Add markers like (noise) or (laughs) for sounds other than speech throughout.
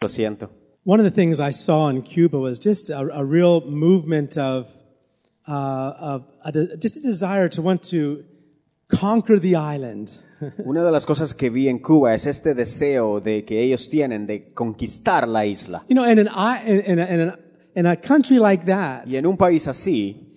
Lo siento. One of the things I saw in Cuba was just a, a real movement of, uh, of a de- just a desire to want to conquer the island. (laughs) Una de las cosas que vi en Cuba es este deseo de que ellos tienen de conquistar la isla. You know, in an, in, in, a, in, a, in a country like that, Y en un país así,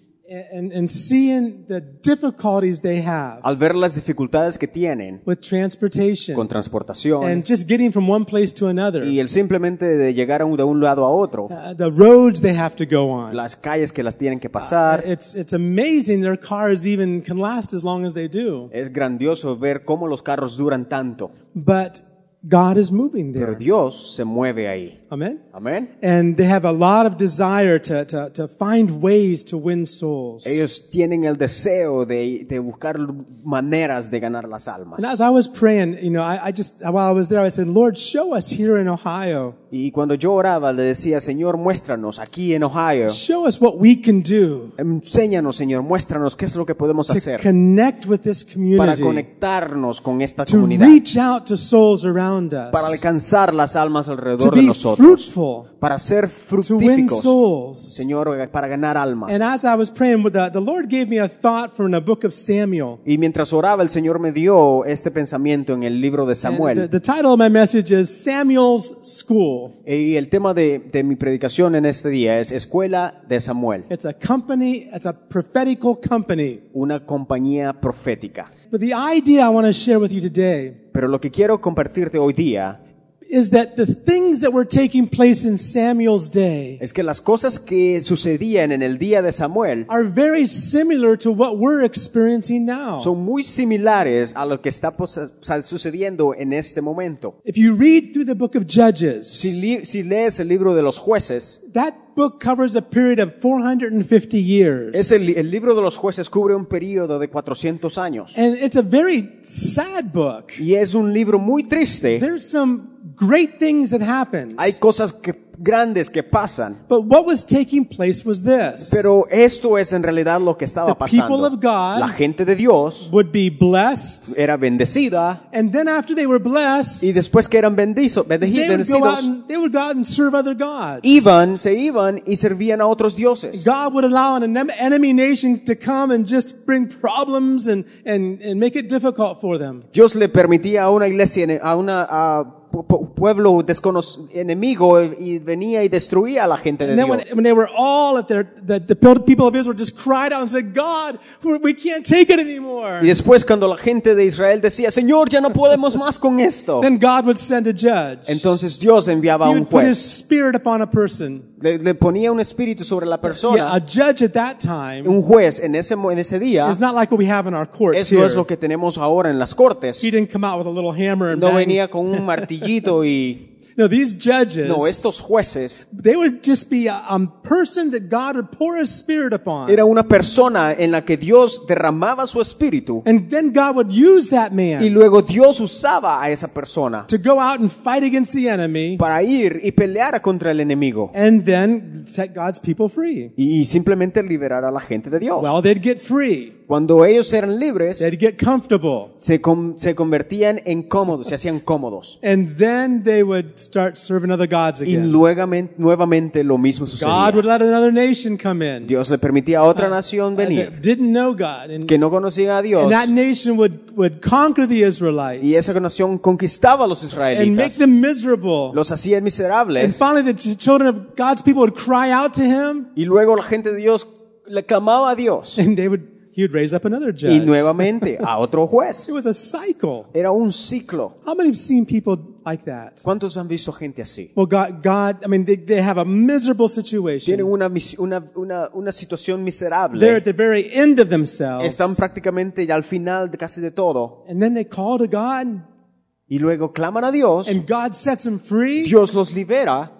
and, and seeing the difficulties they have al ver las dificultades que tienen with transportation con transportación and just getting from one place to another, y el simplemente de llegar a un- de un lado a otro, uh, the roads they have to go on. las calles que las tienen que pasar, It's, it's amazing their cars even can last as long as they do. es grandioso ver cómo los carros duran tanto, But God is moving pero there. Dios se mueve ahí. Amen? Amén. And they have a lot of desire to, to, to find ways to win souls. Ellos tienen el deseo de, de buscar maneras de ganar las almas. And as I was praying, you know, I, I just, while I was there, I said, Lord, show us here in Ohio. Y cuando yo oraba, le decía, Señor, muéstranos aquí en Ohio. Show us what we can do Enséñanos, Señor, muéstranos qué es lo que podemos to hacer connect with this para community, conectarnos con esta to comunidad, reach out to souls around us, para alcanzar las almas alrededor de nosotros, fruitful, para ser fructíficos, souls. Señor, para ganar almas. And as I was praying, the, the Lord gave me a thought from the book of Samuel. Y mientras oraba, el Señor me dio este pensamiento en el libro de And the, Samuel. the title of my message is Samuel's School. Y el tema de, de mi predicación en este día es Escuela de Samuel, It's a company, it's a prophetical company. una compañía profética. But the idea I want to share with you today Pero lo que quiero compartirte hoy día is that the things that were taking place in Samuel's day es que las cosas que sucedían en el día de Samuel are very similar to what we're experiencing now. son muy similares a lo que está sucediendo en este momento. if you read through the book of Judges, Si, si lees el libro de los jueces, that book covers a period of 450 years. ese li- el libro de los jueces cubre un periodo de 400 años. and it's a very sad book. Y es un libro muy triste. There's some great things that happened. Hay cosas que, grandes que pasan. but what was taking place was this. Pero esto es en realidad lo que estaba The people pasando. of God La gente de Dios would be blessed, era bendecida and then after they were blessed, y después que eran bendizo- bendi- they would go out bendecidos, and they would go out and serve other gods. iban, se iban y servían a otros dioses. God would allow an enem- enemy nation to come and just bring problems and, and, and make it difficult for them. Dios le permitía a una iglesia, a una a pueblo enemigo y venía y destruía a la gente de Dios. when they were all at their, the, the people of Israel just cried out and said, God, we can't take it anymore. Y después cuando la gente de Israel decía, Señor, ya no podemos más con esto, Then God would send a judge. entonces Dios enviaba a He un would put his juez. spirit upon a person. Le, le ponía un espíritu sobre la Yeah, persona. a judge at that time Un juez en ese, en ese día, is not like what we have in our courts eso no es lo que tenemos ahora en las cortes. He didn't come out with a little hammer and No bang. venía con un martillito y... No, these judges, No, estos jueces they would just be a, a person that God would pour His Spirit upon. era una persona en la que Dios derramaba su espíritu And then God would use that y man luego Dios usaba a esa persona to go out and fight against the enemy para ir y pelear contra el enemigo and then set God's people free. y, y simplemente liberar a la gente de Dios. Well, they'd get free. Cuando ellos eran libres, They'd get comfortable. se, con- se convertían en cómodos, se hacían cómodos. And then they would start serving other gods Y again. nuevamente, lo mismo God sucedía. would let another nation come in Dios le permitía a otra nación that venir didn't know God. And, que no conocía a Dios and that nation would, would conquer the y Israelites esa nación conquistaba a los and make israelitas, them miserable. los hacía And miserables finally, the ch- children of God's people would cry out to him, y luego la gente de Dios le clamaba a Dios and they would, he would raise up another y judge. nuevamente a (laughs) otro juez. It was a cycle. Era un ciclo. How many have seen people like that? ¿Cuántos han visto gente así? Well, God, God, I mean, they, they have a miserable situation. Tienen una, una, una, una situación They're at the very end of themselves. Están prácticamente ya al final de casi de todo And then they call to God, y luego claman a Dios. and God sets them free. Dios los libera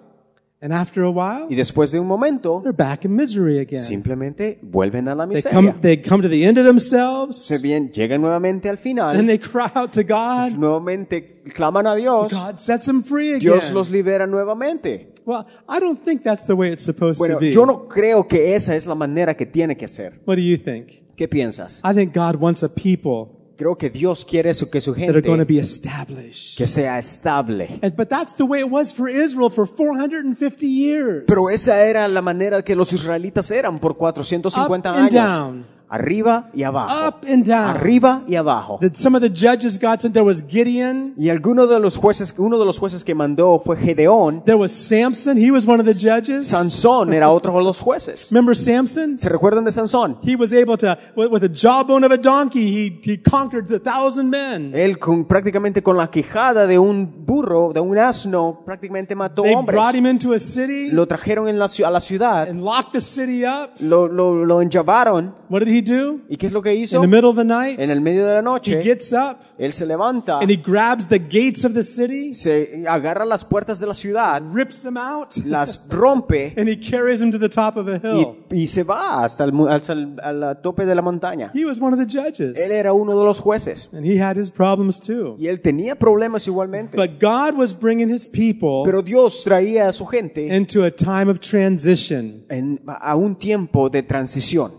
And after a while, y después de un momento they're back in misery again. simplemente vuelven a la They come, miseria. they come to the end of themselves, Se bien, llegan nuevamente al and final, they cry out to God. nuevamente claman a Dios, God sets them free again. Dios los libera nuevamente. Well, I don't think that's the way it's supposed Bueno, to be. yo no creo que esa es la manera que tiene que ser. What do you think? ¿Qué piensas? I think God wants a people Creo que Dios quiere eso, que su that are going to gente be established. que sea estable. And, but that's the way it was for Israel for 450 years. Pero esa era la manera que los israelitas eran por 450 Up and años. down. Arriba y abajo. Up and down. Arriba y abajo. That some of the judges God sent, there was Gideon, Y alguno de los jueces, uno de los jueces que mandó fue Gedeón. there was Samson, he was one of the judges. Sansón era otro de los jueces. Remember Samson? ¿Se recuerdan de Sansón? He was able to, with the jawbone of a donkey, he, he conquered the thousand men. Él con, prácticamente con la quijada de un burro, de un asno, prácticamente mató They hombres. brought him into a city Lo trajeron en la, a la ciudad, and locked the city up. lo, lo, lo enllavaron. What did he do? ¿Y qué es lo que hizo? In the middle of the night, En el medio de la he noche, gets up él se levanta, and he grabs the gates of the city, se agarra las puertas de la ciudad, rips them out, las rompe (laughs) and he carries them to the top of a hill. y, y se va hasta el, mu- hasta el al tope de la montaña. He was one of the Él judges, era uno de los jueces and he had his problems too. y él tenía problemas igualmente. But God was bringing his people Pero Dios traía a su gente into a time of transition. en- a un tiempo de transición.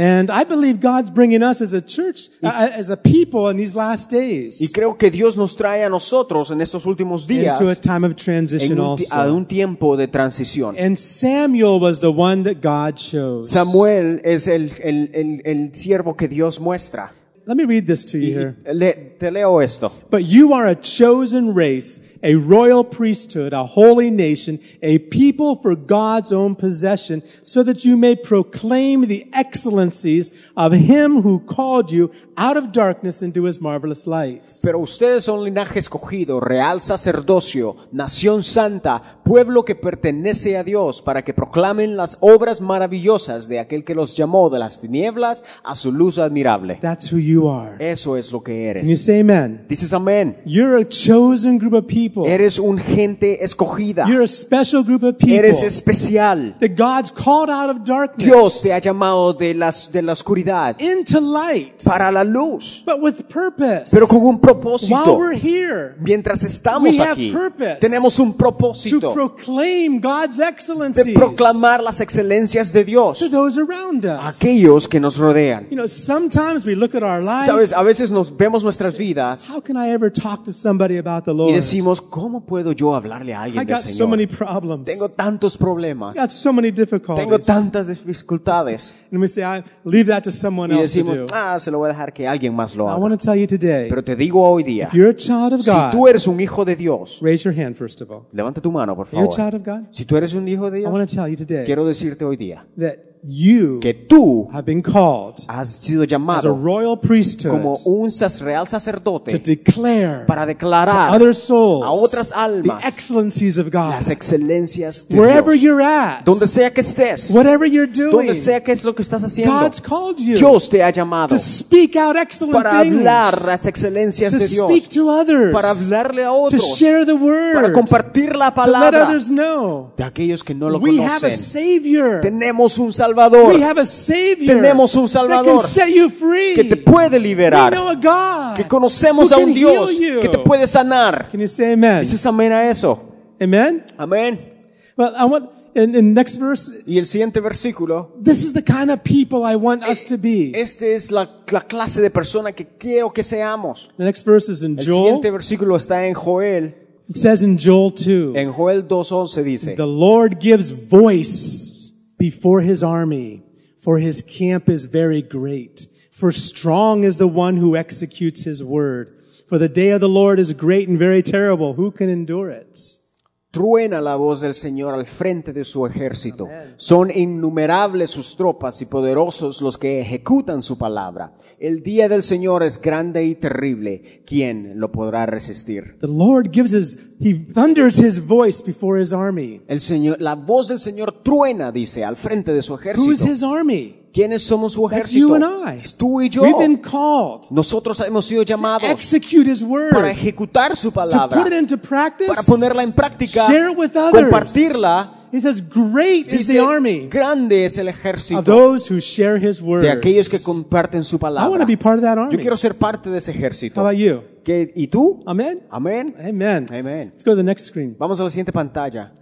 And I believe God's bringing us as a church, uh, as a people in these last days. Y creo que Dios nos trae a nosotros en estos últimos días into a time of en transition un ti- a also. un tiempo de transición. And Samuel was the one that God chose. Samuel es el, el, el, el siervo que Dios muestra. Let me read this to you here. le- te leo esto. But you are a chosen race, a royal priesthood, a holy nation, a people for God's own possession, so that you may proclaim the excellencies of him who called you out of darkness into his marvelous light. Pero ustedes son linaje escogido, real sacerdocio, nación santa, pueblo que pertenece a Dios, para que proclamen las obras maravillosas de aquel que los llamó de las tinieblas a su luz admirable. That's who you are. Eso es lo que eres. Can you say amen? Dices amén. You're a chosen group of people. Eres un gente escogida. You're a special group of people Eres especial. that God's called out of darkness Dios te ha llamado de, las, de la oscuridad into light, para la luz, but with purpose. pero con un While propósito. we're here, Mientras estamos We have aquí, purpose tenemos un to propósito proclaim God's de excellencies proclamar las excelencias de Dios to those around a us. aquellos que nos rodean. You know, sometimes we look at our lives. Sabes, a veces nos vemos nuestras vidas How can I ever talk to somebody about the Lord? y decimos, ¿cómo puedo yo hablarle a I alguien del got so many Señor? problems. Tengo tantos problemas, got so many tengo difficulties. tantas dificultades And we say, I leave that to someone y else to decimos, do. ah, se lo voy a dejar que alguien más lo I haga. want to tell you today, Pero te digo hoy día, if you're a child of si God, tú eres un hijo de Dios, raise your hand first of all. levanta tu mano, por You're a favor. child of God. Si tú eres un hijo de I want Dios, to tell you today quiero decirte hoy día that you que tú have been called has sido as a llamado royal priesthood como un real to sacerdote declare para to declarar other souls a otras the almas excellencies of God. las excelencias de Wherever Dios. you're at, Donde sea que estés, whatever you're doing, donde sea que es lo que estás haciendo, God's called you Dios te ha llamado to speak out excellent para things, hablar las excelencias to de Dios, speak to others, para hablarle a to otros, share the word, para compartir la to let palabra others know. de aquellos que no lo We have a conocen. Savior. Tenemos un Salvador We have a Savior Tenemos un that Salvador can set you free. que te puede We liberar, know a God que conocemos a can un Dios que te puede sanar. Can you say amen? Dices amén a eso. Amen? Amén. Well, I want, in, in next verse, Y el siguiente versículo, this is the kind of people I want us to be. este es la, la clase de persona que quiero que seamos. The next verse is in El Joel. siguiente versículo está en Joel. It says in Joel 2, En Joel 2.11 dice, the Lord gives voice before his army, for his camp is very great. For strong is the one who executes his word. For the day of the Lord is great and very terrible. Who can endure it? Truena la voz del Señor al frente de su ejército. Son innumerables sus tropas y poderosos los que ejecutan su palabra. El día del Señor es grande y terrible. ¿Quién lo podrá resistir? The Lord gives his, he thunders his voice before his army. El Señor, la voz del Señor truena, dice, al frente de su Who is ejército. his army? ¿Quiénes somos su That's ejército? you and I. Es tú y yo. We've been called Nosotros hemos sido to llamados execute his word, para ejecutar su to put it palabra, into practice, para ponerla en práctica, share it with others. compartirla. He says, great is Dice, the army grande es el of ejército those who share his word. de aquellos que comparten su I want palabra. to be part of that army. Yo quiero ser parte de ese How ejército. about you? ¿Qué- ¿Y tú? Amen? Amén. Amen. Amen. Let's go to the next screen. Vamos a la siguiente pantalla.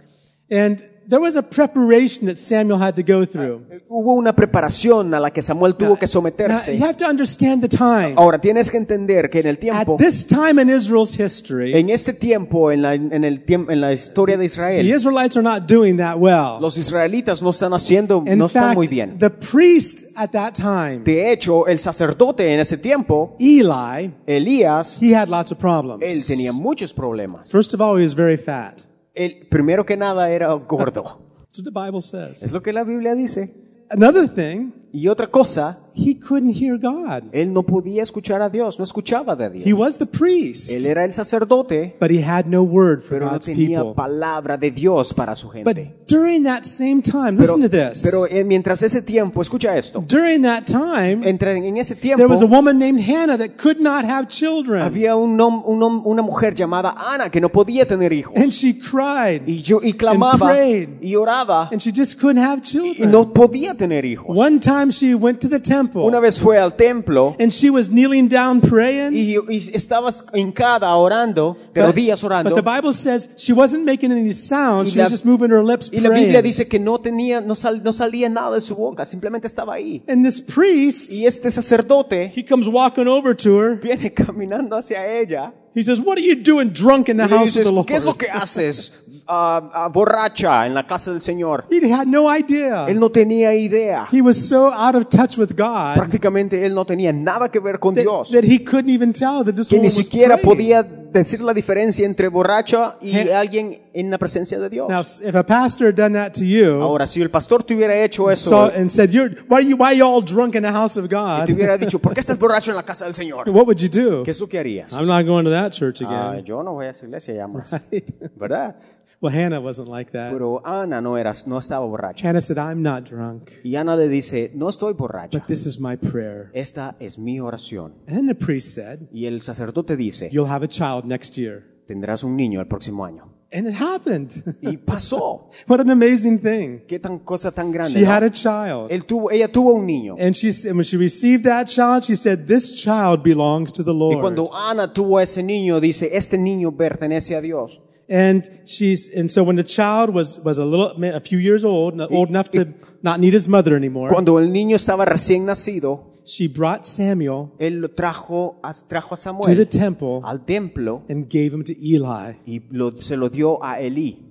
And there was a preparation that Samuel had to go through. Hubo una preparación a la que Samuel tuvo que Now, you someterse. have to understand the time. Ahora tienes que entender que en el At tiempo, this time in Israel's history, en este tiempo, en la, en el tiempo, en la historia de the Israel, Israelites are not doing that well. los israelitas no están haciendo, In no están muy bien. the priest at that time, De hecho, el sacerdote en ese tiempo, Eli, Elías, he had lots of él problems. tenía muchos problemas. First of all, he was very fat. Él, primero que nada, era gordo. (laughs) That's what the Bible says. Es lo que la Biblia dice. Another thing, Y otra cosa, he couldn't hear God. él no podía escuchar a Dios, no escuchaba de He was the priest, Él era el sacerdote, but he had no word for pero no tenía people. palabra de Dios para su gente. But during that same time, Pero, listen to this. pero eh, mientras ese tiempo, escucha esto, During that time, entre, en ese tiempo, there was a woman named Hannah that could not have children. había un un una mujer llamada Ana que no podía tener hijos. And she cried. Y, yo, y clamaba prayed. y oraba And she just couldn't have children. y no podía tener hijos. One time she went to the temple Una vez fue al templo and she was kneeling down praying. y, y estaba hincada orando, de rodillas orando. but the Bible says she wasn't making any sound. She la- was just moving her lips Y la Biblia dice que no tenía, no, sal- no salía nada de su boca, simplemente estaba ahí. And this priest, Y este sacerdote he comes walking over to her. viene (laughs) caminando hacia ella He says, what are you doing drunk in the house of the Lord? ¿qué es lo que haces (laughs) ah, ah, borracha en la casa del Señor? He had no idea. Él no tenía idea. He was so out of touch with God Prácticamente él no tenía nada que ver con that, Dios. that he couldn't even tell that this Que woman ni was siquiera praying. podía decir la diferencia entre borracha y alguien en la presencia de Dios. Now, if a pastor had done that to you Ahora, si el pastor te hubiera hecho eso and said, "You're why are you why are you all drunk in the house of y te God?" hubiera dicho, ¿por qué estás (laughs) borracho en la casa del Señor? What would you do? ¿Qué es lo que harías? I'm not going to that church Ah, again. yo no voy a esa iglesia ya más, (laughs) ¿verdad? Well, Hannah wasn't like that. Pero Ana no era, no estaba borracha. Hannah said, "I'm not drunk, Y Ana le dice, no estoy borracha. but this is my prayer." Esta es mi oración. And then the priest said, Y el sacerdote dice, "You'll have a child next year." tendrás un niño el próximo año. And it happened. Y pasó. (laughs) what an amazing thing. Qué tan cosa tan grande. She ¿no? had a child. Él tuvo, ella tuvo un niño. And she said, when she received that child, she said, "This child belongs to the Lord." Y Lord." cuando Ana tuvo ese niño, dice, este niño pertenece a Dios. And she's and so when the child was was a little a few years old, old enough to not need his mother anymore, Cuando el niño estaba recién nacido, she brought Samuel él lo trajo, trajo a to the temple al templo and gave him to Eli. y lo- se lo dio a Elí.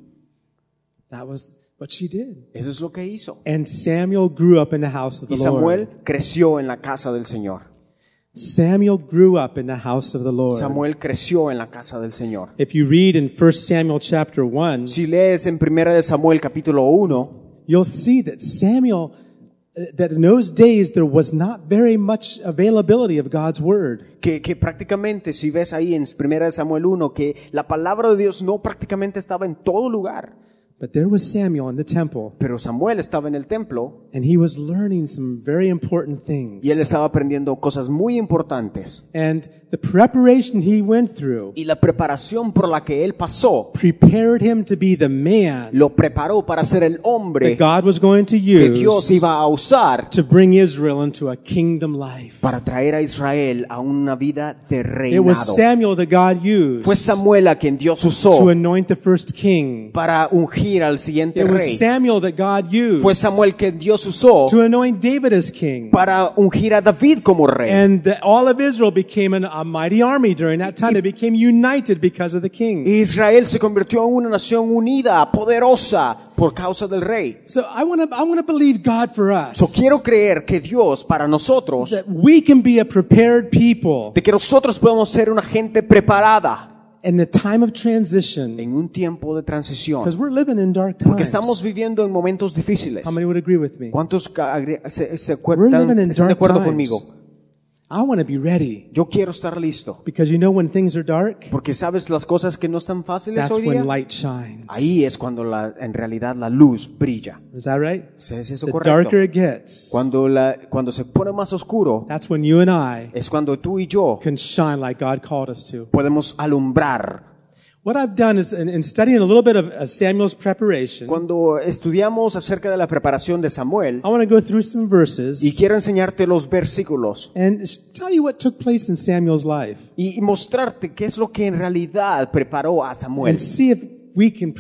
That was what she did. Eso es lo que hizo. And Samuel grew up in the house of the Y Samuel Lord. creció en la casa del Señor. Samuel grew up in the house of the Lord. Samuel creció en la casa del Señor. If you read in 1 Samuel chapter 1, Si lees en Primera de Samuel capítulo 1, you'll see that Samuel uh, that in those days there was not very much availability of God's word. que, que prácticamente, si ves ahí en Primera de Samuel 1, que la palabra de Dios no prácticamente estaba en todo lugar, But there was Samuel in the temple pero Samuel estaba en el templo and he was learning some very important things. y él estaba aprendiendo cosas muy importantes. And the preparation he went through Y la preparación por la que él pasó prepared him to be the man lo preparó para ser el that God was going to que Dios use iba a usar to bring Israel into a kingdom life. para traer a Israel a una vida de It was. Samuel that God used Fue Samuel a quien Dios to anoint the first king. para ungir al siguiente It was rey. Samuel that God used Fue Samuel que Dios usó to anoint David as king. para ungir a David como rey. And the, all of Israel became an, a mighty army during that time. They became united because of the king. Israel se convirtió en una nación unida, poderosa, por causa del rey. So I want to I want to believe God for us. So, quiero creer que Dios para nosotros, that we can be a prepared people de que nosotros podemos ser una gente preparada in the time of transition en un tiempo de transición. because we're living in dark Porque times. estamos viviendo en momentos difíciles. How many would agree with me? ¿Cuántos se, se acuer- We're están, living in están de dark acuerdo times. conmigo? I want to be ready Yo quiero estar listo. because you know when things are dark, Porque sabes las cosas que no están fáciles that's hoy día. when light shines. Ahí es cuando la, en realidad la luz brilla. Is that right? ¿Es eso The correcto? darker it gets, Cuando, la, cuando se pone más oscuro, that's when you and I es cuando tú y yo can shine like God called us to. podemos alumbrar. What I've done is in, in studying a little bit of uh, Samuel's preparation, Cuando estudiamos acerca de la preparación de Samuel, I want to go through some y verses quiero enseñarte los versículos and tell you what took place in Samuel's life y mostrarte qué es lo que en realidad preparó a Samuel. and see if we can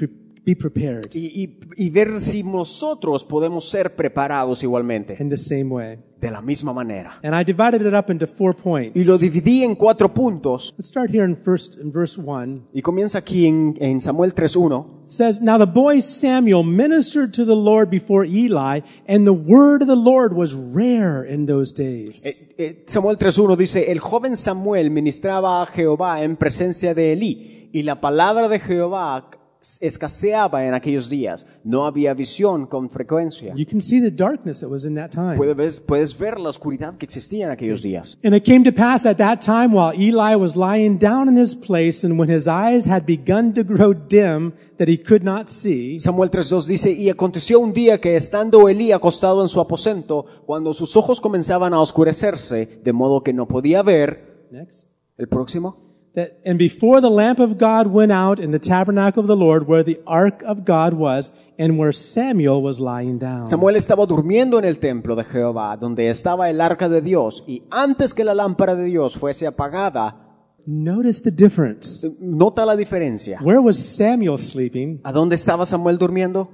be prepared. Y, y- y ver si nosotros podemos ser preparados igualmente, in the same way. De la misma manera. And I divided it up into four points. Y lo dividí en cuatro puntos Let's start here in first in verse one. y comienza aquí en, en Samuel 3.1. It says, Now the boy Samuel ministered to the Lord before Eli, and the word of the Lord was rare in those days. Eh, eh, Samuel 3.1 dice, el joven Samuel ministraba a Jehová en presencia de Elí y la palabra de Jehová escaseaba en aquellos días. No había visión con frecuencia. You can see the darkness that was in that time. Puedes ver, puedes ver la oscuridad que existía en aquellos días. And it came to pass at that time while Eli was lying down in his place, and when his eyes had begun to grow dim, that he could not see, Samuel 3.2 dice, y aconteció un día que estando Elí acostado en su aposento, cuando sus ojos comenzaban a oscurecerse, de modo que no podía ver, next, el próximo, that, and before the lamp of God went out in the tabernacle of the Lord, where the ark of God was, and where Samuel was lying down. Samuel estaba durmiendo en el templo de Jehová, donde estaba el arca de Dios, y antes que la lámpara de Dios fuese apagada, Notice the difference. nota la diferencia. Where was Samuel sleeping? ¿A dónde estaba Samuel durmiendo?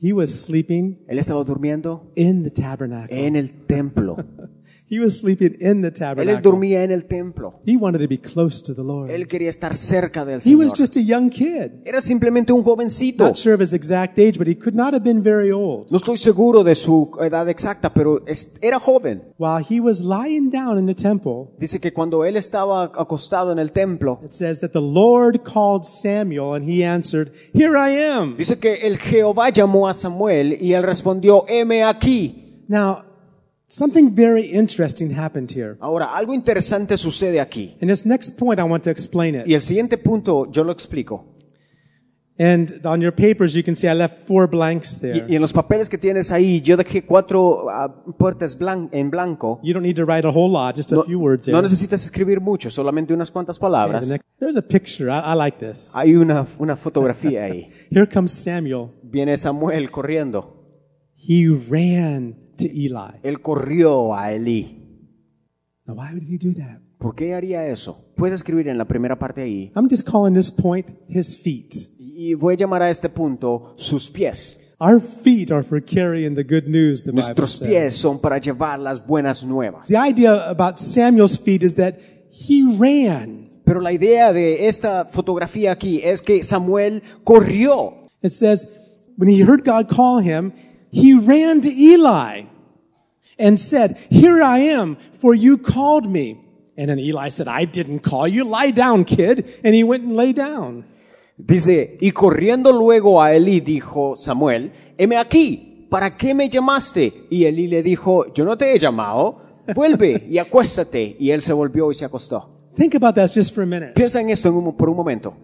He was sleeping Él estaba durmiendo in the tabernacle. en el templo. (laughs) He was sleeping in the Él tabernacle. dormía en el templo. He wanted to be close to the Lord. Él quería estar cerca del He Señor. was just a young kid. Era simplemente un jovencito. Not sure of his exact age, but he could not have been very old. No estoy seguro de su edad exacta, pero es- era joven. While he was lying down in the temple, Dice que cuando él estaba acostado en el templo, it says that the Lord called Samuel and he answered, Here I am. dice que el Jehová llamó a Samuel y él respondió, heme aquí. Now, something very interesting happened here. Ahora, algo interesante sucede aquí. In this next point, I want to explain Y it. el siguiente punto yo lo explico. And on your papers, you can see I left four blanks Y, there. y en los papeles que tienes ahí, yo dejé cuatro ah, puertas blan- en blanco. You don't need to write a whole lot, just a No, few words no necesitas escribir mucho, solamente unas cuantas palabras. next- there's a picture. I, I like this. Hay una, una fotografía ahí. (laughs) Here comes Samuel. Viene Samuel corriendo. He ran to Eli. Él corrió a Elí. Now, why would he do that? ¿Por qué haría eso? Puedes escribir en la primera parte ahí. I'm just calling this point his feet. Y voy a llamar a este punto sus pies. Our feet are for carrying the good news, the Bible Nuestros says. pies son para llevar las buenas nuevas. The idea about Samuel's feet is that he ran. Pero la idea de esta fotografía aquí es que Samuel corrió. It says, when he heard God call him, he ran to Eli and said, Here I am, for you called me. And then Eli said, I didn't call you. Lie down, kid. And he went and lay down. Dice, y corriendo luego a Elí dijo Samuel, heme aquí, ¿para qué me llamaste? Y Elí le dijo, yo no te he llamado, vuelve y acuéstate. Y él se volvió y se acostó. Think about that just for a minute. Piensa en esto en un- por un momento.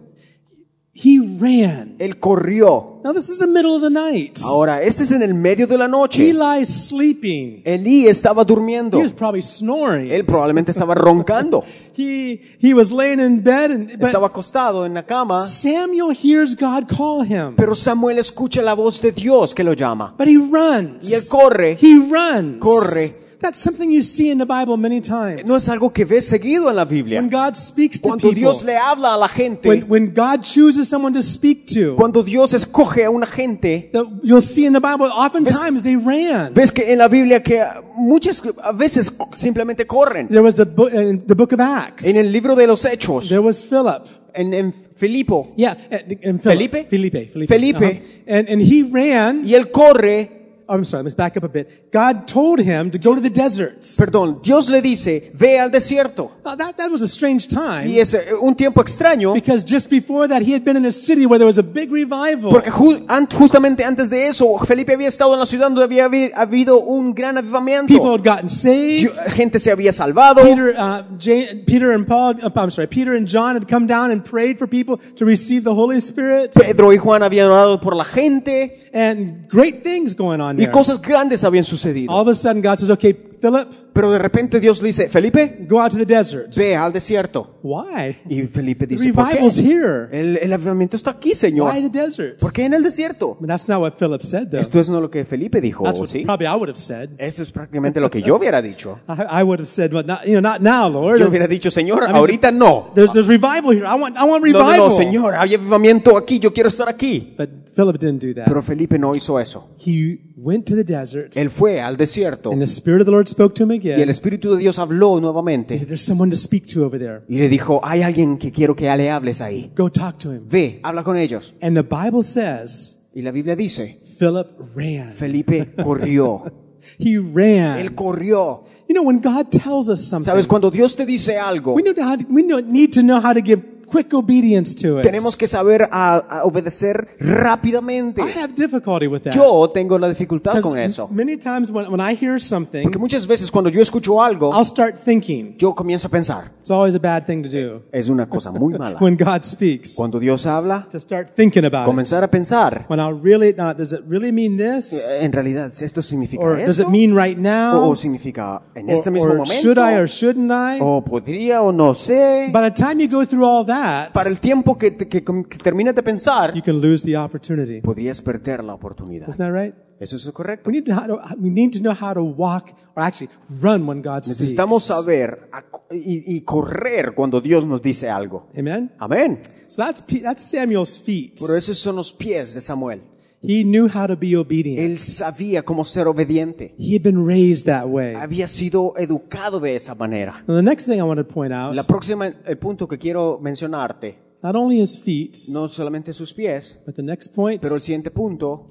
He ran. Él corrió. Now this is the middle of the night. Ahora, este es en el medio de la noche. Eli's sleeping. Elí estaba durmiendo. He was probably snoring. Él probablemente estaba roncando. (laughs) He, he was laying in bed and, but Estaba acostado en la cama. Samuel hears God call him. Pero Samuel escucha la voz de Dios que lo llama. But he runs. Y él corre. He runs. Corre. That's something you see in the Bible many times. No es algo que ves seguido en la Biblia. When God speaks to Cuando people, Dios le habla a la gente, when, when God chooses someone to speak to, cuando Dios escoge a una gente, you'll see in the Bible, oftentimes they ran. ves que en la Biblia que muchas a veces simplemente corren. There was the, bo- in the book of Acts. En el libro de los Hechos, There was Philip. en, en Filipo, Yeah, and, and Philip. Felipe? Felipe. Felipe. Felipe. Uh-huh. And, and he ran. y él corre, I'm sorry, let's back up a bit. God told him to go to the deserts. perdón, Dios le dice, ve al desierto. Now, that, that was a strange time. Y es eh, un tiempo extraño, Because just before that, he had been in a city where there was a big revival. porque ju- an- justamente antes de eso, Felipe había estado en la ciudad donde había habi- habido un gran avivamiento. People had gotten saved. Yo- Gente se había salvado. Peter, uh, Ja- Peter and Paul, uh, I'm sorry, Peter and John had come down and prayed for people to receive the Holy Spirit. Pedro y Juan habían orado por la gente And great things going on y there. cosas grandes habían sucedido. All of a sudden, God says, okay, Philip, Pero de repente Dios le dice, Felipe, go out to the desert. ve al desierto. Why? Y Felipe The dice, ¿por qué? here. El, el avivamiento está aquí, Señor. Why the desert? ¿Por qué en el desierto? I mean, that's not what Philip said, though. Esto es no lo que Felipe dijo, That's ¿o what ¿sí? probably I would have said. Eso es prácticamente lo que yo hubiera dicho. (laughs) I, I would have said, well, not, you know, not now, Lord. Yo hubiera dicho, Señor, I mean, ahorita no. There's, there's revival here. I want, I want No, no, revival. no, Señor, hay avivamiento aquí, yo quiero estar aquí. But Philip didn't do that. Pero Felipe no hizo eso. He went to the desert, Él fue al desierto and the Spirit of the Lord spoke to him y el again. Espíritu de Dios habló He nuevamente said, there's someone to speak to over there. y le dijo, hay alguien que quiero que le hables ahí. Go talk to him. Ve, habla con ellos. And the Bible says Y la Biblia dice, Philip ran. Felipe corrió. (laughs) He ran. Él corrió. You know, when God tells us something, Sabes, cuando Dios te dice algo, we, know how to, we need to know how to give quick obedience to it. tenemos que saber a, a obedecer rápidamente. I have difficulty with that. Yo tengo la dificultad con eso. Many times when, when I hear something, Porque muchas veces cuando yo escucho algo, I'll start thinking. yo comienzo a pensar. It's always a bad thing to do Es una cosa muy mala. (laughs) when God speaks. Cuando Dios habla, To start thinking about it. comenzar a pensar. When I really, now, does it really mean this? En realidad, ¿esto significa Or does it mean right now? ¿O significa en Or, este mismo or momento? should I or shouldn't I? ¿O podría o no sé? By the time you go through all that, Para el tiempo que, que, que termines de pensar, you can lose the opportunity. podrías perder la oportunidad. Isn't that right? ¿Eso es correcto? We need to, how to, we need to know how to walk, or actually run when God speaks. Necesitamos saber a- y, y correr cuando Dios nos dice algo. Amen. Amén. So that's that's Samuel's feet. Pero esos son los pies de Samuel. He knew how to be obedient. Él sabía cómo ser obediente. He had been raised that way. Había sido educado de esa manera. Now, the next thing I want to point out, La próxima, el punto que quiero mencionarte, not only his feet, no solamente sus pies, but the next point, pero el siguiente punto,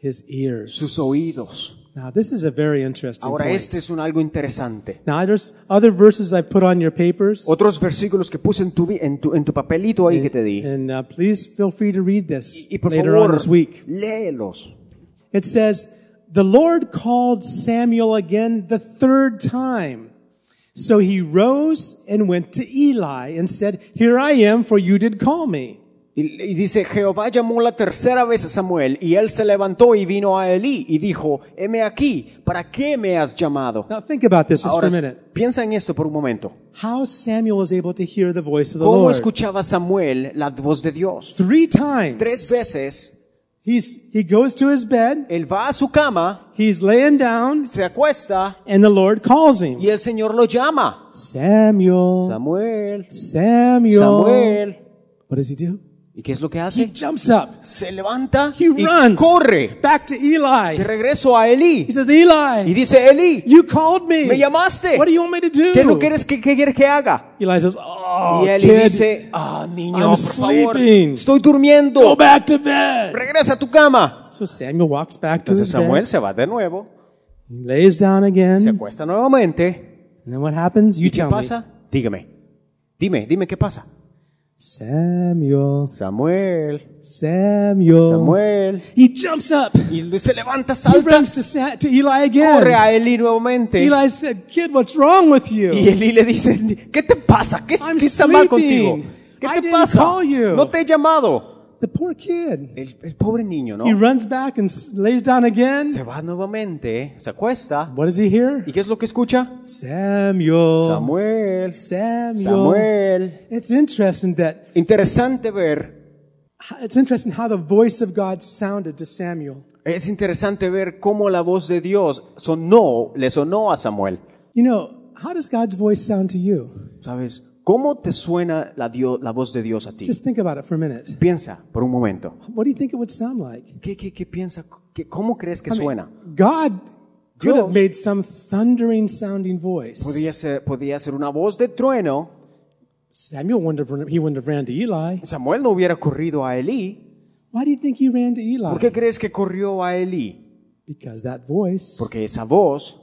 his ears. sus oídos. Now, this is a very interesting Ahora point. este es un algo interesante. Now, there's other verses I've put on your papers, Otros versículos que puse en tu, en tu, en tu papelito ahí que te di. and uh, please feel free to read this Y por later on this week. léelos. It says, The Lord called Samuel again the third time. So he rose and went to Eli and said, Here I am, for you did call me. Y, y dice, Jehová llamó la tercera vez a Samuel, y él se levantó y vino a Elí y dijo, heme aquí, ¿para qué me has llamado? Now think about this just Ahora, for a minute. piensa en esto por un momento. How Samuel was able to hear the voice of the ¿Cómo Lord. escuchaba Samuel la voz de Dios? Three times. Tres veces, He's, he goes to his bed, él va a su cama, he's laying down, se acuesta, and the Lord calls him. y el Señor lo llama. Samuel. Samuel, Samuel. Samuel. What does he do? ¿Y qué es lo que He hace? jumps up. Se levanta He y runs corre back to de Eli. regreso a Elí. He says, Y Eli, dice, Elí, you called me. me llamaste. What do you want me to do? ¿Qué que quieres que, que quieres que haga? Eli says, Oh, Y Eli kid, dice, ah, niño, I'm por favor, sleeping. estoy go durmiendo. back to bed. Regresa a tu cama. So Samuel walks back to Entonces his Samuel bed. se va de nuevo, He lays down again. se acuesta nuevamente. And then what happens? You ¿Y qué tell me. pasa? Dígame. Dime, dime qué pasa. Samuel. Samuel, Samuel. Samuel. He jumps up. Y se levanta, He salta, runs to, Sa- to Eli again. corre a Eli nuevamente. Eli said, Kid, what's wrong with you? Y Eli le dice, ¿qué te pasa? ¿Qué, qué está mal contigo? ¿Qué I te pasa? No te he llamado. The poor kid. El, el pobre niño, ¿no? He runs back and lays down again. Se va nuevamente, se acuesta. What does he hear? ¿Y qué es lo que escucha? Samuel. Samuel, Samuel. Samuel. It's interesting that Interesante ver, it's interesting how the voice of God sounded to Samuel. es interesante ver cómo la voz de Dios sonó, le sonó a Samuel. You know, how does God's voice sound to you? ¿Sabes? ¿Cómo te suena la, Dio- la voz de Dios a ti? Just think about it for a minute. Piensa por un momento. What do you think it would sound like? ¿Qué, qué, qué piensa? ¿Qué- ¿Cómo crees que I mean, suena? God could have Dios. made some thundering sounding voice. Podría ser, podría ser una voz de trueno. Samuel wouldn't have, he wouldn't have ran to Eli. Samuel no hubiera corrido a Elí. Why do you think he ran to Eli? ¿Por qué crees que corrió a Elí? Because that voice Porque esa voz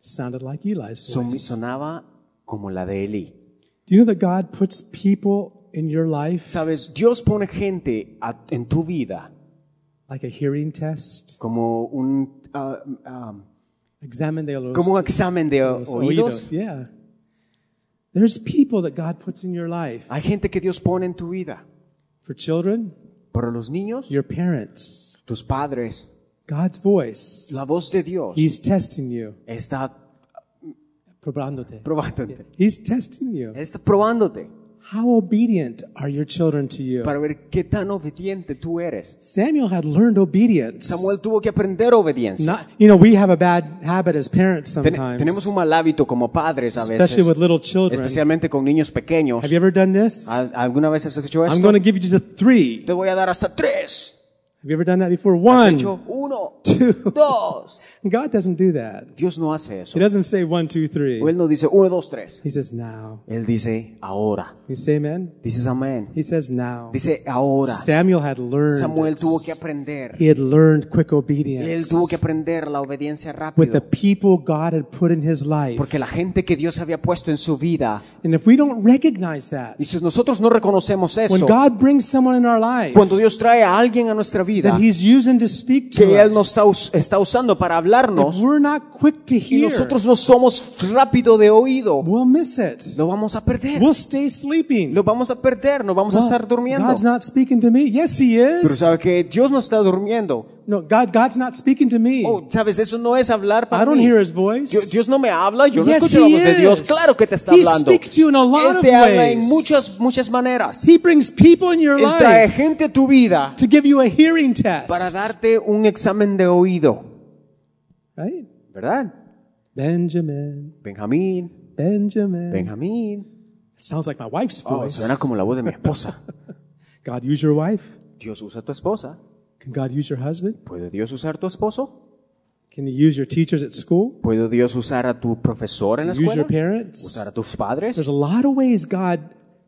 sounded like Eli's voice. sonaba como la de Elí. Do you know that God puts people in your life Sabes, Dios pone gente a- en tu vida like a hearing test? como un, ah, ah, Examen de los, como un examen de los oídos. Yeah. There's people that God puts in your life. Hay gente que Dios pone en tu vida. For children, Para los niños, your parents, tus padres, God's voice. la voz de Dios He's testing you. está Probándote. probándote. He's testing you. Él está probándote How obedient are your children to you? para ver qué tan obediente tú eres. Samuel had learned obedience. Samuel tuvo que aprender obediencia. Not, you know, we have a bad habit as parents Ten- sometimes, tenemos un mal hábito como padres a especially veces, with little children. especialmente con niños pequeños. Have you ever done this? ¿Al- ¿Alguna vez has hecho I'm esto? going to give you just a three. Te voy a dar hasta tres. Have you ever done that before? Has One. hecho uno, two. (laughs) dos. God doesn't do that. Dios no hace eso. He doesn't say one, two, three. Él no dice uno, dos, tres. He says now. Él dice ahora. You say amen? Dices amén. He says now. Dice ahora. Samuel had learned. Samuel this. tuvo que aprender. He had learned quick Él obedience tuvo que aprender la obediencia with the people God had put in his life. Porque la gente que Dios había puesto en su vida, And if we don't recognize that, y si nosotros no reconocemos when eso, God brings someone in our life cuando Dios trae a alguien a nuestra vida, that He's using to speak to que Él nos está, está usando para hablarnos, we're not quick to y hear, nosotros no somos rápido de oído, we'll miss it. lo vamos a perder. We'll stay sleeping. Lo vamos a perder, no vamos a estar durmiendo. God's not speaking to me. Yes, He Pero sabe que Dios no está durmiendo. No, God, God's not speaking to me. Oh, sabes, eso no es hablar I don't mí. hear His voice. Yo- Dios no me habla, yo no Yes, escucho la he voz de Dios. Claro que te está He hablando. speaks to you in a lot Él of te habla en muchas, muchas maneras. He brings people in your Él trae life gente a tu vida to give you a hearing test. para darte un examen de oído. Right? ¿Verdad? Benjamin, Benjamín, Benjamin. Benjamín. It sounds like my wife's Oh, voice. suena como la voz de mi esposa. (laughs) God use your wife? Dios usa a tu esposa. Can God use your husband? ¿Puede Dios usar tu esposo? Can He use your teachers at school? ¿Puede Dios usar a tu profesor en la escuela? Use your parents? ¿Usar a tus padres? There's a lot of ways God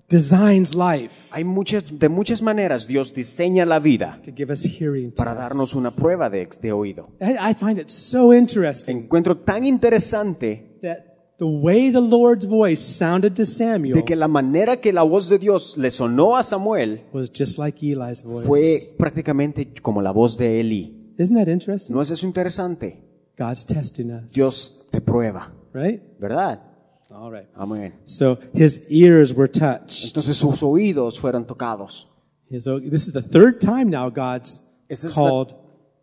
designs life Hay muchas, de muchas maneras Dios diseña la vida to give us hearing para darnos una prueba de, de oído. I, I find it so interesting Encuentro tan interesante that the way the Lord's voice sounded to Samuel de que la manera que la voz de Dios le sonó a Samuel was just like Eli's voice. fue prácticamente como la voz de Eli. Isn't that interesting? ¿No es eso interesante? God's testing us. Dios te prueba, Right? ¿verdad? All right. Amén. So his ears were touched. Entonces sus oídos fueron tocados. His, this is the third time now God's Esa es la- called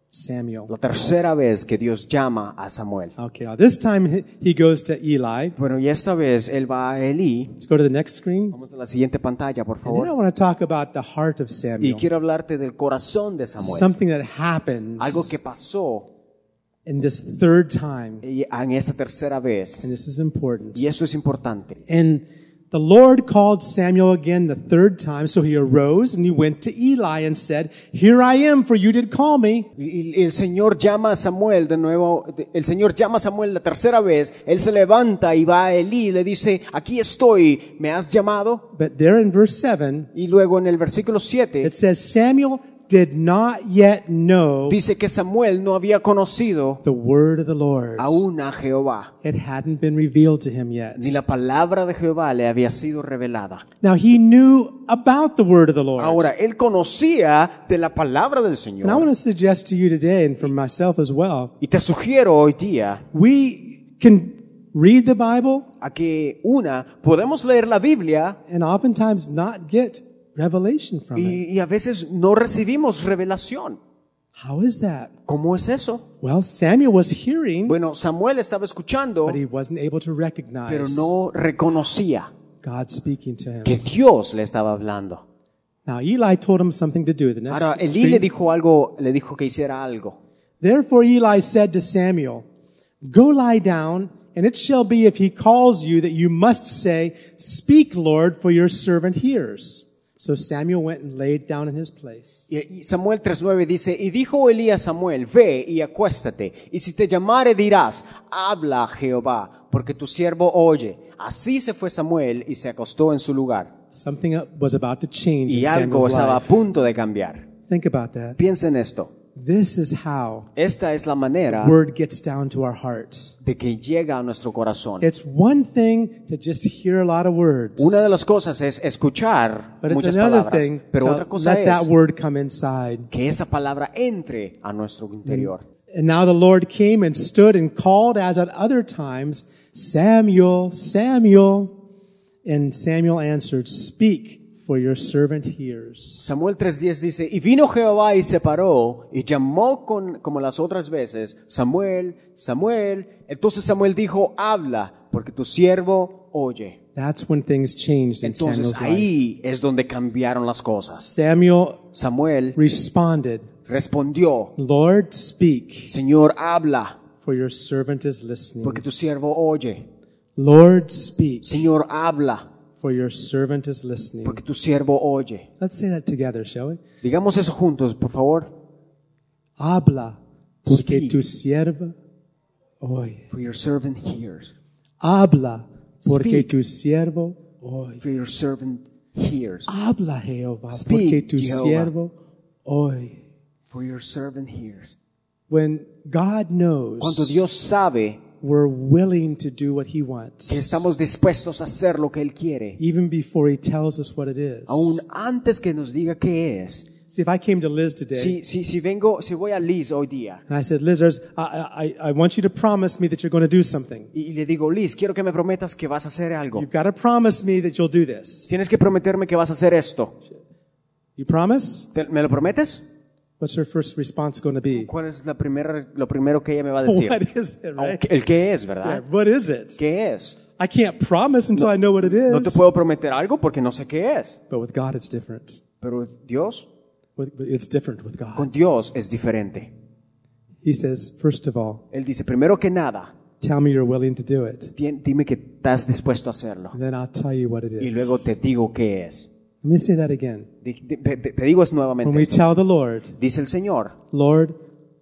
Samuel. La tercera vez que Dios llama a Samuel. Okay, now this time he- goes to Eli. Bueno, y esta vez él va a Eli. Let's go to the next screen. Vamos a la siguiente pantalla, por And then I favor. want to talk about the heart of Y Samuel. quiero hablarte del corazón de Samuel. Something that happens Algo que pasó in this third time. y- en esta tercera And vez. this is important. Y esto es importante. And the Lord called Samuel again the third time. So he arose and he went to Eli and said, Here I am, for you did call me. El Señor llama a Samuel de nuevo, el Señor llama a Samuel la tercera vez, él se levanta y va a Elí y le dice, aquí estoy, ¿me has llamado? But there in verse 7, Y luego en el versículo 7 it says, Samuel did not yet know dice que Samuel no había conocido the word of the Lord. aún a Jehová, It hadn't been revealed to him yet. ni la palabra de Jehová le había sido revelada. Now he knew about the word of the Lord. Ahora, él conocía de la palabra del And I Señor. want to suggest to you today, and for myself as well, Y te sugiero hoy día we can read the Bible a que una, podemos leer la Biblia and oftentimes not get revelation from it. y, y a veces no recibimos revelación. How is that? ¿Cómo es eso? Well, Samuel was hearing, Bueno, Samuel estaba escuchando, but he wasn't able to recognize pero no reconocía God speaking to him. que Dios le estaba hablando. Now Eli told him something to do. The next Ahora, Elí le dijo algo, le dijo que hiciera algo. Therefore Eli said to Samuel, Go lie down, and it shall be if he calls you that you must say, Speak, Lord, for your servant hears. So Samuel went and laid down in his place. Y Samuel 3.9 dice, y dijo Elí a Samuel, ve y acuéstate, y si te llamare dirás, habla Jehová, porque tu siervo oye. Así se fue Samuel y se acostó en su lugar. Something was about to change in Y algo Samuel's estaba a punto de cambiar. Think about that. Piensa en esto. This is how Esta es la manera word gets down to our hearts. de que llega a nuestro corazón. It's one thing to just hear a lot of words, Una de las cosas es escuchar but it's muchas another palabras, thing pero to otra cosa let that es word come inside. que esa palabra entre a nuestro interior. And now the Lord came and stood and called as at other times, Samuel, Samuel. And Samuel answered, Speak, for your servant hears. Samuel 3:10 dice, y vino Jehová y se paró y llamó con, como las otras veces, Samuel, Samuel. Entonces Samuel dijo, habla, porque tu siervo oye. That's when things changed in Entonces Samuel's life. ahí es donde cambiaron las cosas. Samuel Samuel responded, respondió, Lord, speak, Señor, habla, for your servant is listening. porque tu siervo oye. Lord, speak, Señor, habla, for your servant is listening. porque tu siervo oye. Let's say that together, shall we? Digamos eso juntos, por favor. Habla, porque Speak. tu sierva oye. For your servant hears. Habla, porque Speak. tu siervo oye. For your servant hears. Habla, Jehová, Speak, porque tu Jehová. siervo oye. For your servant hears. When God knows Cuando Dios sabe we're willing to do what He wants, estamos dispuestos a hacer lo que Él quiere, even before He tells us what it is. aún antes que nos diga qué es. See, if I came to Liz today Si, si, si vengo, si voy a Liz hoy día and I said, Liz, I, I, I want you to promise me that you're going to do something. y, y le digo, Liz, quiero que me prometas que vas a hacer algo. You've got to promise me that you'll do this. Tienes que prometerme que vas a hacer esto. You promise? ¿Te- ¿Me lo prometes? What's her first response going to be? ¿Cuál es la primera, lo primero que ella me va a (laughs) decir? What is it, right? El qué es, Yeah, ¿verdad? what is it? ¿Qué es? I can't promise until I know what it is. No te puedo prometer algo porque no sé qué es. But with God, it's different. Pero Dios, With- It's different with God. con Dios es diferente. He says, first of all, Él dice, primero que nada, tell me you're willing to do it. dime que estás dispuesto a hacerlo. And then I'll tell you what it is. Y luego te digo qué es. Let me say that again. Te, te- te digo es nuevamente. When we esto. tell the Lord, Dice el Señor, Lord,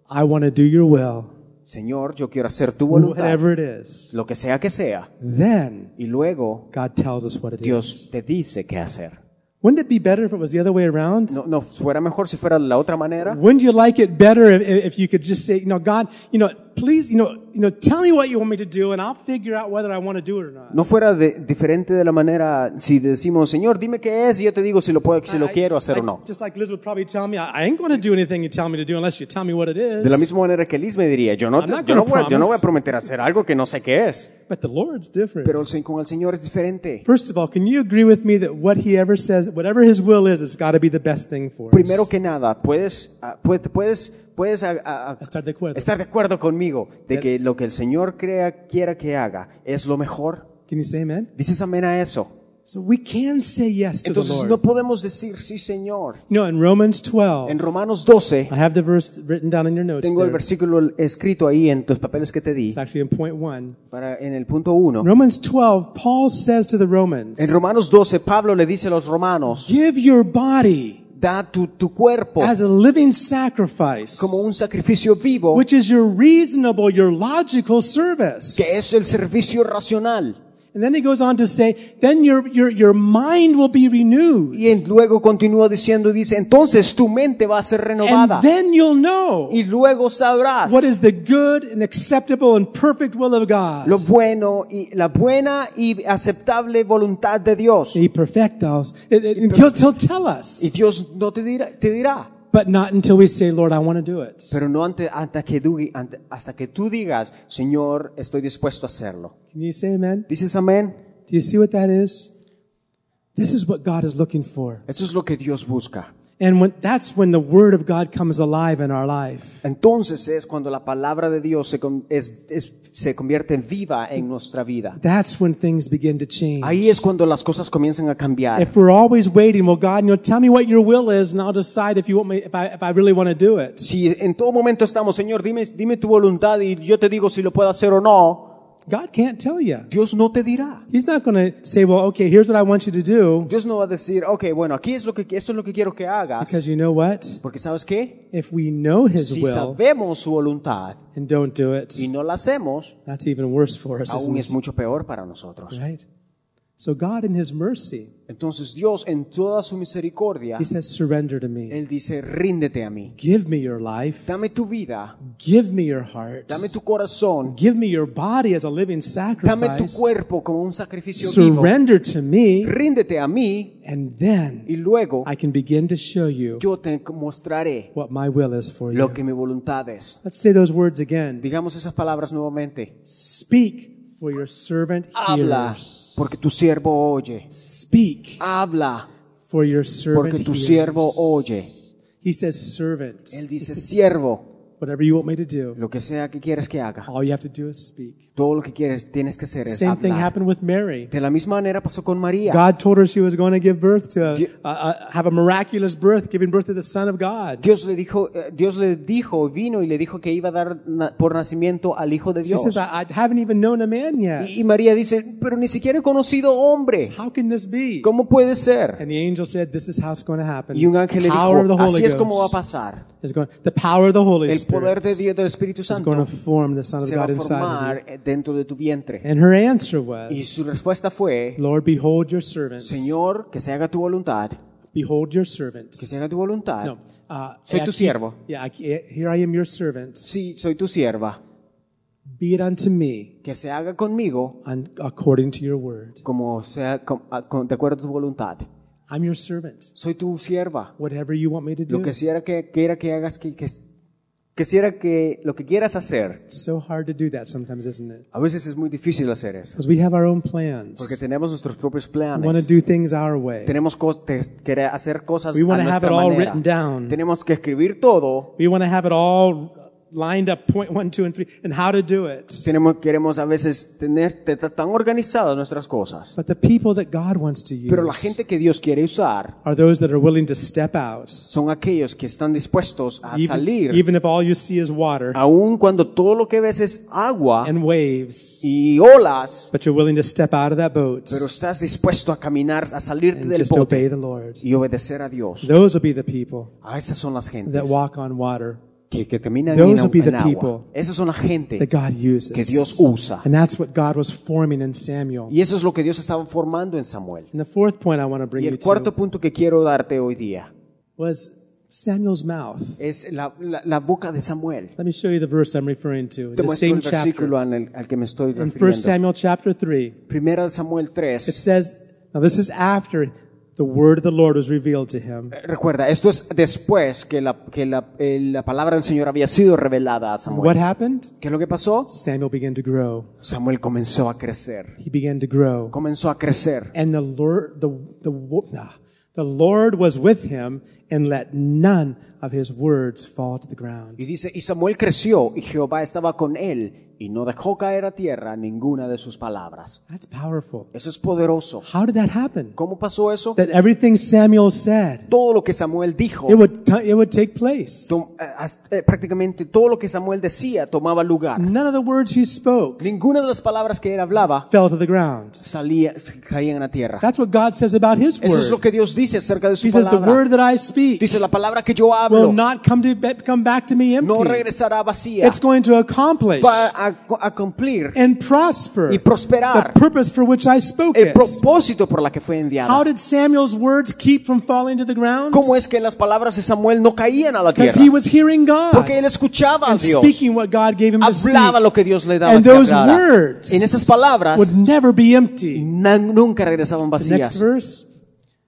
I want to do your will, Señor, yo quiero hacer tu voluntad, whatever it is, lo que sea que sea. then Y luego God tells us what it Dios is. te dice qué hacer. Wouldn't it be better if it was the other way around? ¿No, no fuera mejor si fuera la otra manera? Wouldn't you like it better if, if you could just say, you know, God, you know, please, you know, you know, tell me what you want me to do and I'll figure out whether I want to do it or not. No fuera de- diferente de la manera si decimos, Señor, dime qué es y yo te digo si lo, puedo, si lo I- quiero hacer o no. Just like Liz would probably tell me, I, I ain't going to do anything you tell me to do unless you tell me what it is. De la misma manera que Liz me diría, yo no, I'm not yo no, gonna voy, yo no voy a promise. prometer hacer algo que no sé qué es. But the Lord's different. Pero el se- con el Señor es diferente. First of all, can you agree with me that what He ever says, whatever His will is, has got to be the best thing for Primero us? que nada, puedes, ah, puedes, puedes, Estar de acuerdo. estar de acuerdo conmigo de que lo que el Señor crea, quiera que haga es lo mejor. Can you say amen? ¿Dices amén a eso? So we can say yes to the Entonces Lord. no podemos decir sí, Señor. You know, in Romans 12, En Romanos 12, I have the verse written down in your notes. tengo el versículo escrito ahí en tus papeles que te di, It's actually in point one. para, en el punto 1. Romans 12, Paul says to the Romans, En Romanos 12, Pablo le dice a los romanos, give your body da tu, tu cuerpo as a living sacrifice, como un sacrificio vivo, which is your reasonable, your logical service. que es el servicio racional. And then he goes on to say, then your, your, your mind will be renewed. Y luego continúa diciendo, dice, entonces tu mente va a ser renovada. And then you'll know Y luego sabrás what is the good and acceptable and perfect will of God. lo bueno y la buena y aceptable voluntad de Dios. He'll, he'll tell us, Y Dios no te dirá, te dirá, but not until we say, Lord, I want to do it. pero no ante- hasta, que tú, ante- hasta que tú digas, Señor, estoy dispuesto a hacerlo. Can you say amen? ¿Dices amén? Do you see what that is? This is what God is looking for. Eso es lo que Dios busca. And when, that's when the Word of God comes alive in our life. Entonces es cuando la palabra de Dios se, es- es- se convierte en viva en nuestra vida. That's when things begin to change. Ahí es cuando las cosas comienzan a cambiar. If we're always waiting, well, God, you know, tell me what your will is, and I'll decide if you want me, if I, if I really want to do it. Si en todo momento estamos, Señor, dime, dime tu voluntad y yo te digo si lo puedo hacer o no, God can't tell you. Dios no te dirá. He's not going to say, well, okay, here's what I want you to do, Dios no va a decir, ok, bueno, aquí es lo que, esto es lo que quiero que hagas. because you know what? Porque sabes qué? If we know His Si will sabemos su voluntad and don't do it, y no la hacemos, that's even worse for us, aún es mucho peor para nosotros. Right? So God, in His mercy, Entonces Dios, en toda su misericordia, He says, surrender to me. Él dice, ríndete a mí. Give me your life. Dame tu vida, Give me your heart. dame tu corazón, Give me your body as a living sacrifice. dame tu cuerpo como un sacrificio vivo. Surrender to me, Ríndete a mí and then y luego I can begin to show you yo te mostraré what my will is for you. lo que mi voluntad es. Let's say those words again. Digamos esas palabras nuevamente. Speak, for your servant Habla, hears. porque tu siervo oye. Speak, Habla, for your servant porque tu hears. siervo oye. He says servant. Él dice siervo. (laughs) whatever you want me to do, lo que sea que quieras que haga, all you have to do is speak. Todo lo que quieres tienes que hacer es Same thing hablar. happened with Mary. De la misma manera pasó con María. God told her she was going to give birth to, have a miraculous birth, giving birth to the Son of God. Dios le dijo, eh, Dios le dijo, vino y le dijo que iba a dar na- por nacimiento al Hijo de She Dios. says, I, I haven't even known a man yet. Y y María dice, pero ni siquiera he conocido hombre. How can this be? ¿Cómo puede ser? And the angel said, This is how it's going to happen. Y un ángel le dijo, así es como va a pasar. going, the power of the Holy El poder de Spirit Dios, del Espíritu is going to Santo, form the Son of se va God a formar dentro de tu vientre. And her answer Y was, su respuesta fue, Lord, behold your servant. Señor, que se haga tu voluntad, Behold your servant. que se haga tu voluntad. No. Uh, Soy tu aquí- siervo. Yeah, aquí- here I am your servant. Sí, soy tu sierva, Be it unto me que se haga conmigo un- according to your word. como sea, de acuerdo a tu voluntad. I'm your servant. Soy tu sierva. Whatever you want me to do. Lo que quiera que, quiera que hagas, que, que, quisiera que lo que quieras hacer. It's so hard to do that sometimes, isn't it? A veces es muy difícil hacer eso, Because we have our own plans. porque tenemos nuestros propios We want to planes. do things our way. Tenemos querer hacer cosas We a wanna have nuestra it all manera. written down. Tenemos que escribir todo. We want to have it all lined up, point one, two, and three, and how to do it. Tenemos, queremos a veces tener te- te- tan organizadas nuestras cosas. But the people that God wants to use Pero la gente que Dios quiere usar are those that are willing to step out, son aquellos que están dispuestos a even, salir, even if all you see is water aun cuando todo lo que ves es agua and waves. y olas, But you're willing to step out of that boat pero estás dispuesto a caminar, a salirte and del just obey bote the Lord. y obedecer a Dios. Those will be the people A esas son las that walk on water que, que caminan Those en, will be en the agua. people son la gente. that God uses. Que Dios usa. And that's what God was forming in Samuel. Y eso es lo que Dios estaba formando en Samuel. And the fourth point I want to bring Y you el cuarto to punto que quiero darte hoy día was Samuel's mouth. es la, la- la boca de Samuel. Let me show you the verse I'm referring to. In Te the muestro same el versículo chapter. en el- al que me estoy In 1 refiriendo. Samuel chapter 3, Primera de Samuel it 3. says, now this is after the word of the Lord was revealed to him. Recuerda, esto es después que la, que la, eh, la palabra del Señor había sido revelada a Samuel. What happened? ¿Qué es lo que pasó? Samuel began to grow. Samuel comenzó a crecer. He began to grow. Comenzó a crecer. And the Lord, the, the, ah, the Lord was with him and let none of his words fall to the ground. Y dice, y Samuel creció y Jehová estaba con él y no dejó caer a tierra ninguna de sus palabras. That's powerful. Eso es poderoso. How did that happen? ¿Cómo pasó eso? That everything Samuel said, Todo lo que Samuel dijo, it would, it would take place. tom- eh, eh, prácticamente todo lo que Samuel decía tomaba lugar. None of the words he spoke Ninguna de las palabras que él hablaba fell to the ground. salía, caían a tierra. That's what God says about his Eso es lo word. que Dios dice acerca de su He says, the word palabra. that I speak Dice, la palabra que yo will hablo not come, to, come back to me no empty. regresará vacía, It's going to accomplish va a, a cumplir and prosper y prosperar the purpose for which I spoke el it. propósito por la que fue How enviada. did Samuel's words keep from falling to the ground? ¿Cómo es que las palabras de Samuel no caían a la Because tierra? he was hearing God Porque él escuchaba a and Dios, speaking what God gave him to speak. hablaba lo que Dios le daba And que those hablara. words En esas palabras would never be empty. nunca regresaban The next vacías. verse.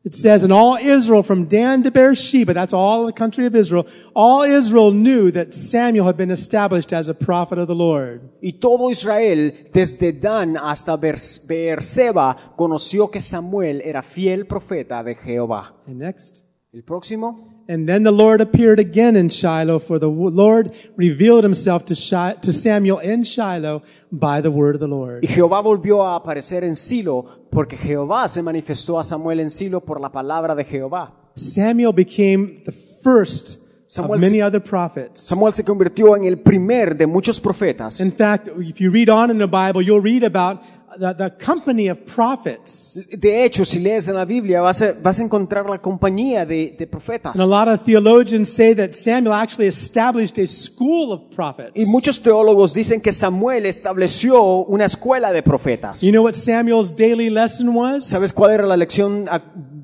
It says, and all Israel from Dan to Beersheba, that's all the country of Israel, all Israel knew that Samuel had been established as a prophet of the Lord. Y todo Israel, desde Dan hasta Beerseba, conoció que Samuel era fiel profeta de Jehová. And next. El próximo. And then the Lord appeared again in Shiloh, for the Lord revealed himself to, Shi- to Samuel in Shiloh by the word of the Lord. Y Jehová volvió a aparecer en Silo, porque Jehová se manifestó a Samuel en Silo por la palabra de Jehová. Samuel became the first Samuel of many other prophets. Samuel se convirtió en el primer de muchos profetas. In fact, if you read on in the Bible, you'll read about the, the company of prophets. De hecho, si lees en la Biblia, vas a, vas a encontrar la compañía de, de profetas. And a lot of theologians say that Samuel actually established a school of prophets. Y muchos teólogos dicen que Samuel estableció una escuela de profetas. You know what Samuel's daily lesson was? ¿Sabes cuál era la lección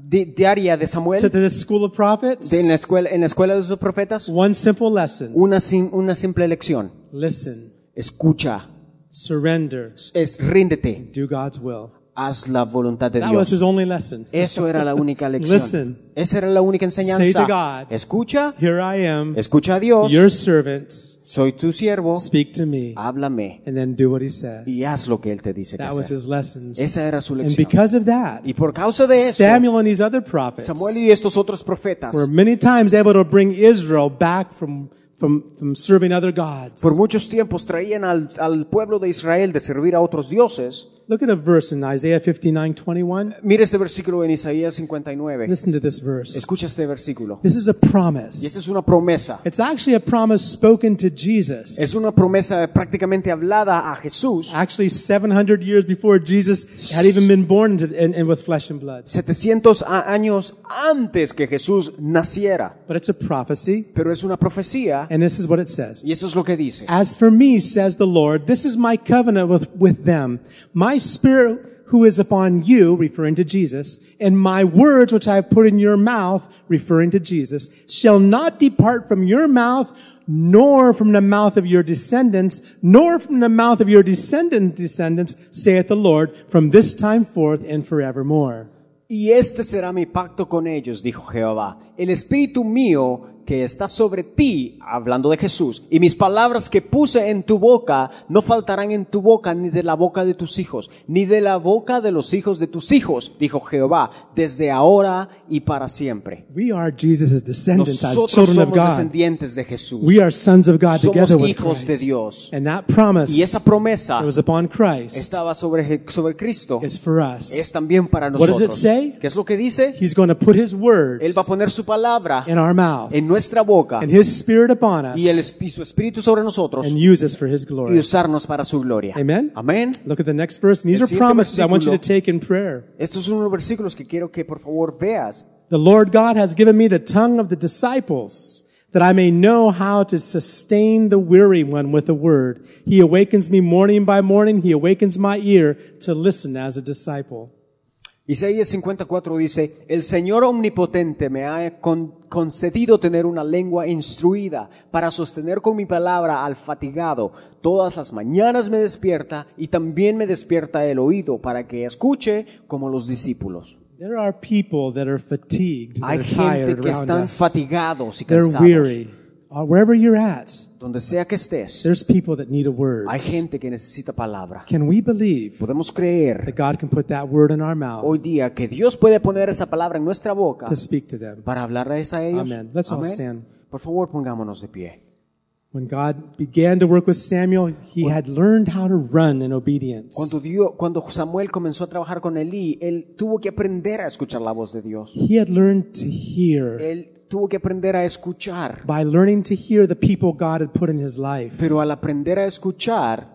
di- diaria de Samuel? To the school of prophets? De en, la escuela, en la escuela de los profetas? One simple lesson. Una, sim- una simple lección. Listen, Escucha, surrender, es ríndete, do God's will. haz la voluntad de That was his only lesson. Eso era la única (laughs) lección. Listen. Esa era la única enseñanza. Say to God. Escucha, Here I am, escucha a Dios. your servant. Soy tu siervo, Speak to me, háblame and then do what he says. y haz lo que él te dice que That was hacer. his lessons. Esa era su lección. And because of that, Y por causa de eso, Samuel and these other prophets Samuel y estos otros profetas were many times able to bring Israel back from, from, from serving other gods. Por muchos tiempos traían al, al pueblo de Israel de servir a otros dioses. Look at a verse in Isaiah 59:21. Eh, Mira este versículo en Isaías 59. Listen to this verse. Escucha este versículo. This is a Y esta promise. es una promesa. It's actually a promise spoken to Jesus. Es una promesa prácticamente hablada a Jesús Actually, 700 years before Jesus had even been born into, and, and with flesh and blood. 700 a- años antes que Jesús naciera. But it's a prophecy, Pero es una profecía and this is what it says. y eso es lo que dice. As for me, says the Lord, this is my covenant with, with them. My spirit who is upon you, referring to Jesus, and my words which I have put in your mouth, referring to Jesus, shall not depart from your mouth, nor from the mouth of your descendants, nor from the mouth of your descendant descendants, saith the Lord, from this time forth and forevermore. Y este será mi pacto con ellos, dijo Jehová. El espíritu mío que está sobre ti, hablando de Jesús, y mis palabras que puse en tu boca, no faltarán en tu boca ni de la boca de tus hijos, ni de la boca de los hijos de tus hijos, dijo Jehová, desde ahora y para siempre. We are Jesus' descendants as Nosotros children of somos God. descendientes de Jesús. We are sons of God Somos together with hijos de Christ. Dios. And that promise Y esa promesa that was upon Christ estaba sobre, sobre Cristo. is for Es us. también para What does it nosotros. say? ¿Qué es lo que dice? He's going to put His words Él va a poner su palabra in our mouth en nuestra boca and His Spirit upon us y, el, y su espíritu sobre nosotros and use us for His y glory. usarnos para su gloria. Amen. Amén. Look at the next verse. And these are promises I want you to take in prayer. Estos son unos versículos que quiero que por favor veas. The Lord God has given me the tongue of the disciples that I may know how to sustain the weary one with a word. He awakens me morning by morning. He awakens my ear to listen as a disciple. Isaías 54 dice, el Señor omnipotente me ha con- concedido tener una lengua instruida para sostener con mi palabra al fatigado. Todas las mañanas me despierta y también me despierta el oído para que escuche como los discípulos. There are people that are fatigued, that Hay are gente tired que están us. fatigados y They're cansados. weary. Uh, wherever you're at, Donde sea que estés, there's people that need a word. hay gente que necesita palabra. Can we believe Podemos creer that God can put that word in our mouth hoy día que Dios puede poner esa palabra en nuestra boca to speak to them? para hablarles a ellos. Amen. Let's all stand. Por favor, pongámonos de pie. When God began to work with Samuel, he had learned how to run in obedience. Cuando, Dios, cuando Samuel comenzó a trabajar con Elí, él tuvo que aprender a escuchar la voz de Dios. He had learned to hear Él tuvo que aprender a escuchar. by learning to hear the people God had put in his life, Pero al aprender a escuchar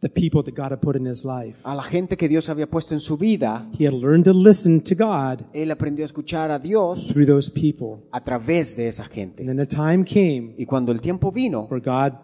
the people that God had put in his life. a la gente que Dios había puesto en su vida, He had learned to listen to God él aprendió a escuchar a Dios through those people. a través de esa And gente. then a time came Y cuando el tiempo vino, where God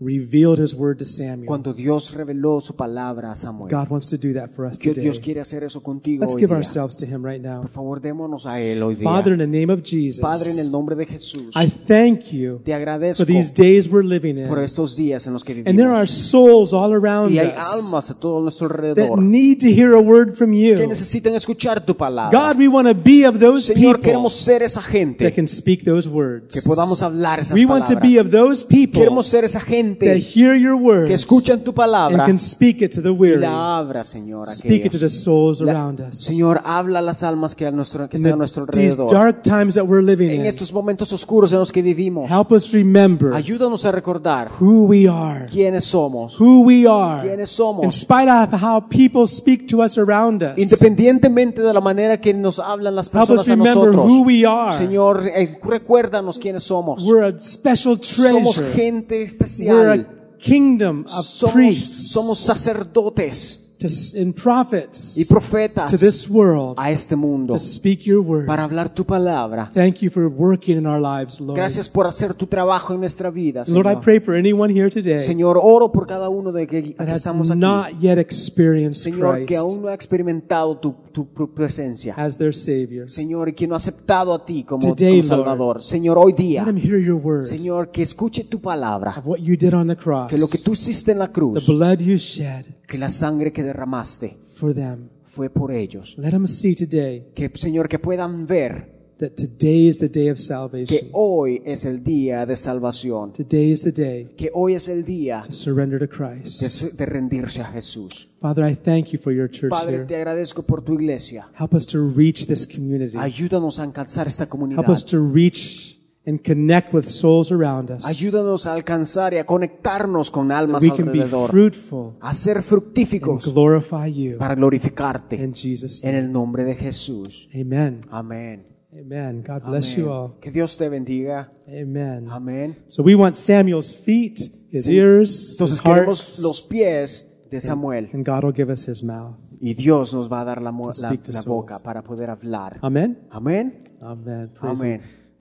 revealed his word to Samuel. cuando Dios reveló su palabra a Samuel, God wants to do that for us Dios, today. Dios quiere hacer eso contigo Let's hoy give día. ourselves to him right now. Por favor, démonos a Él hoy día. Father, in the name of Padre, en el Jesus, nombre de Jesús, I thank you te for these days we're living por in. estos días en los que And there are souls all around Y hay almas a todo nuestro that need to hear a word from que you. necesitan escuchar tu palabra. God, we want to be of those Señor, people queremos ser esa that can speak those words. que podamos hablar esas We want to be of those people Queremos ser esa that gente hear your que words escuchan tu and palabra can speak it to the y weary. la abra, Señor. a Speak it to aquellos. the souls La- around us. Señor, habla a las almas que, a nuestro, que In están a nuestro these alrededor. dark times that we're living En in, estos momentos oscuros en los que vivimos, help us remember ayúdanos a recordar who we are. quiénes somos. Who we are. ¿Quiénes somos? In spite of how people speak to us around us. Independientemente de la manera que nos hablan las Help us personas a remember nosotros. who we are. Señor, eh, recuérdanos quiénes somos. We're a special Somos treasure. gente We're especial. a kingdom of Somos, priests somos sacerdotes to, prophets y profetas to this world a este mundo to speak your word. para hablar tu palabra. Thank you for working in our lives, Lord. Gracias por hacer tu trabajo en nuestra vida, Lord, I Señor. pray for anyone here today Señor, oro por cada uno de que, que estamos aquí. not yet experienced Señor, que aún no ha experimentado tu, tu presencia. as their Savior. Señor, y que no ha aceptado a ti como, Today, como Salvador. Señor, hoy día, Let them hear your word Señor, que escuche tu palabra. of what you did on the cross, Que lo que tú hiciste en la the cruz, blood you shed que la sangre que derramaste for them. fue por ellos. Let them see today Que, Señor, que puedan ver that today is the day of que salvation. hoy es el día de salvación. Today is the day Que hoy es el día to surrender to de, Christ. de rendirse a Jesús. Father, I thank you for your church Padre, te agradezco por tu iglesia. Help us to reach this community. Ayúdanos a alcanzar esta comunidad. Help us to reach and connect with souls around us. Ayúdanos a alcanzar y a conectarnos con almas We can be alrededor. fruitful A ser and fructíficos glorify you. para glorificarte. In Jesus' En name. el nombre de Jesús. Amen. Amén. Amen. God bless you all. Amén. Que Dios te bendiga. Amen. Amén. So we want Samuel's feet, his ears, his Entonces queremos los pies de Samuel and God will give us his mouth. y Dios nos va a dar la, mo- To la- speak to la souls. boca para poder hablar. Amen. Amén. Amen. Praise. Him.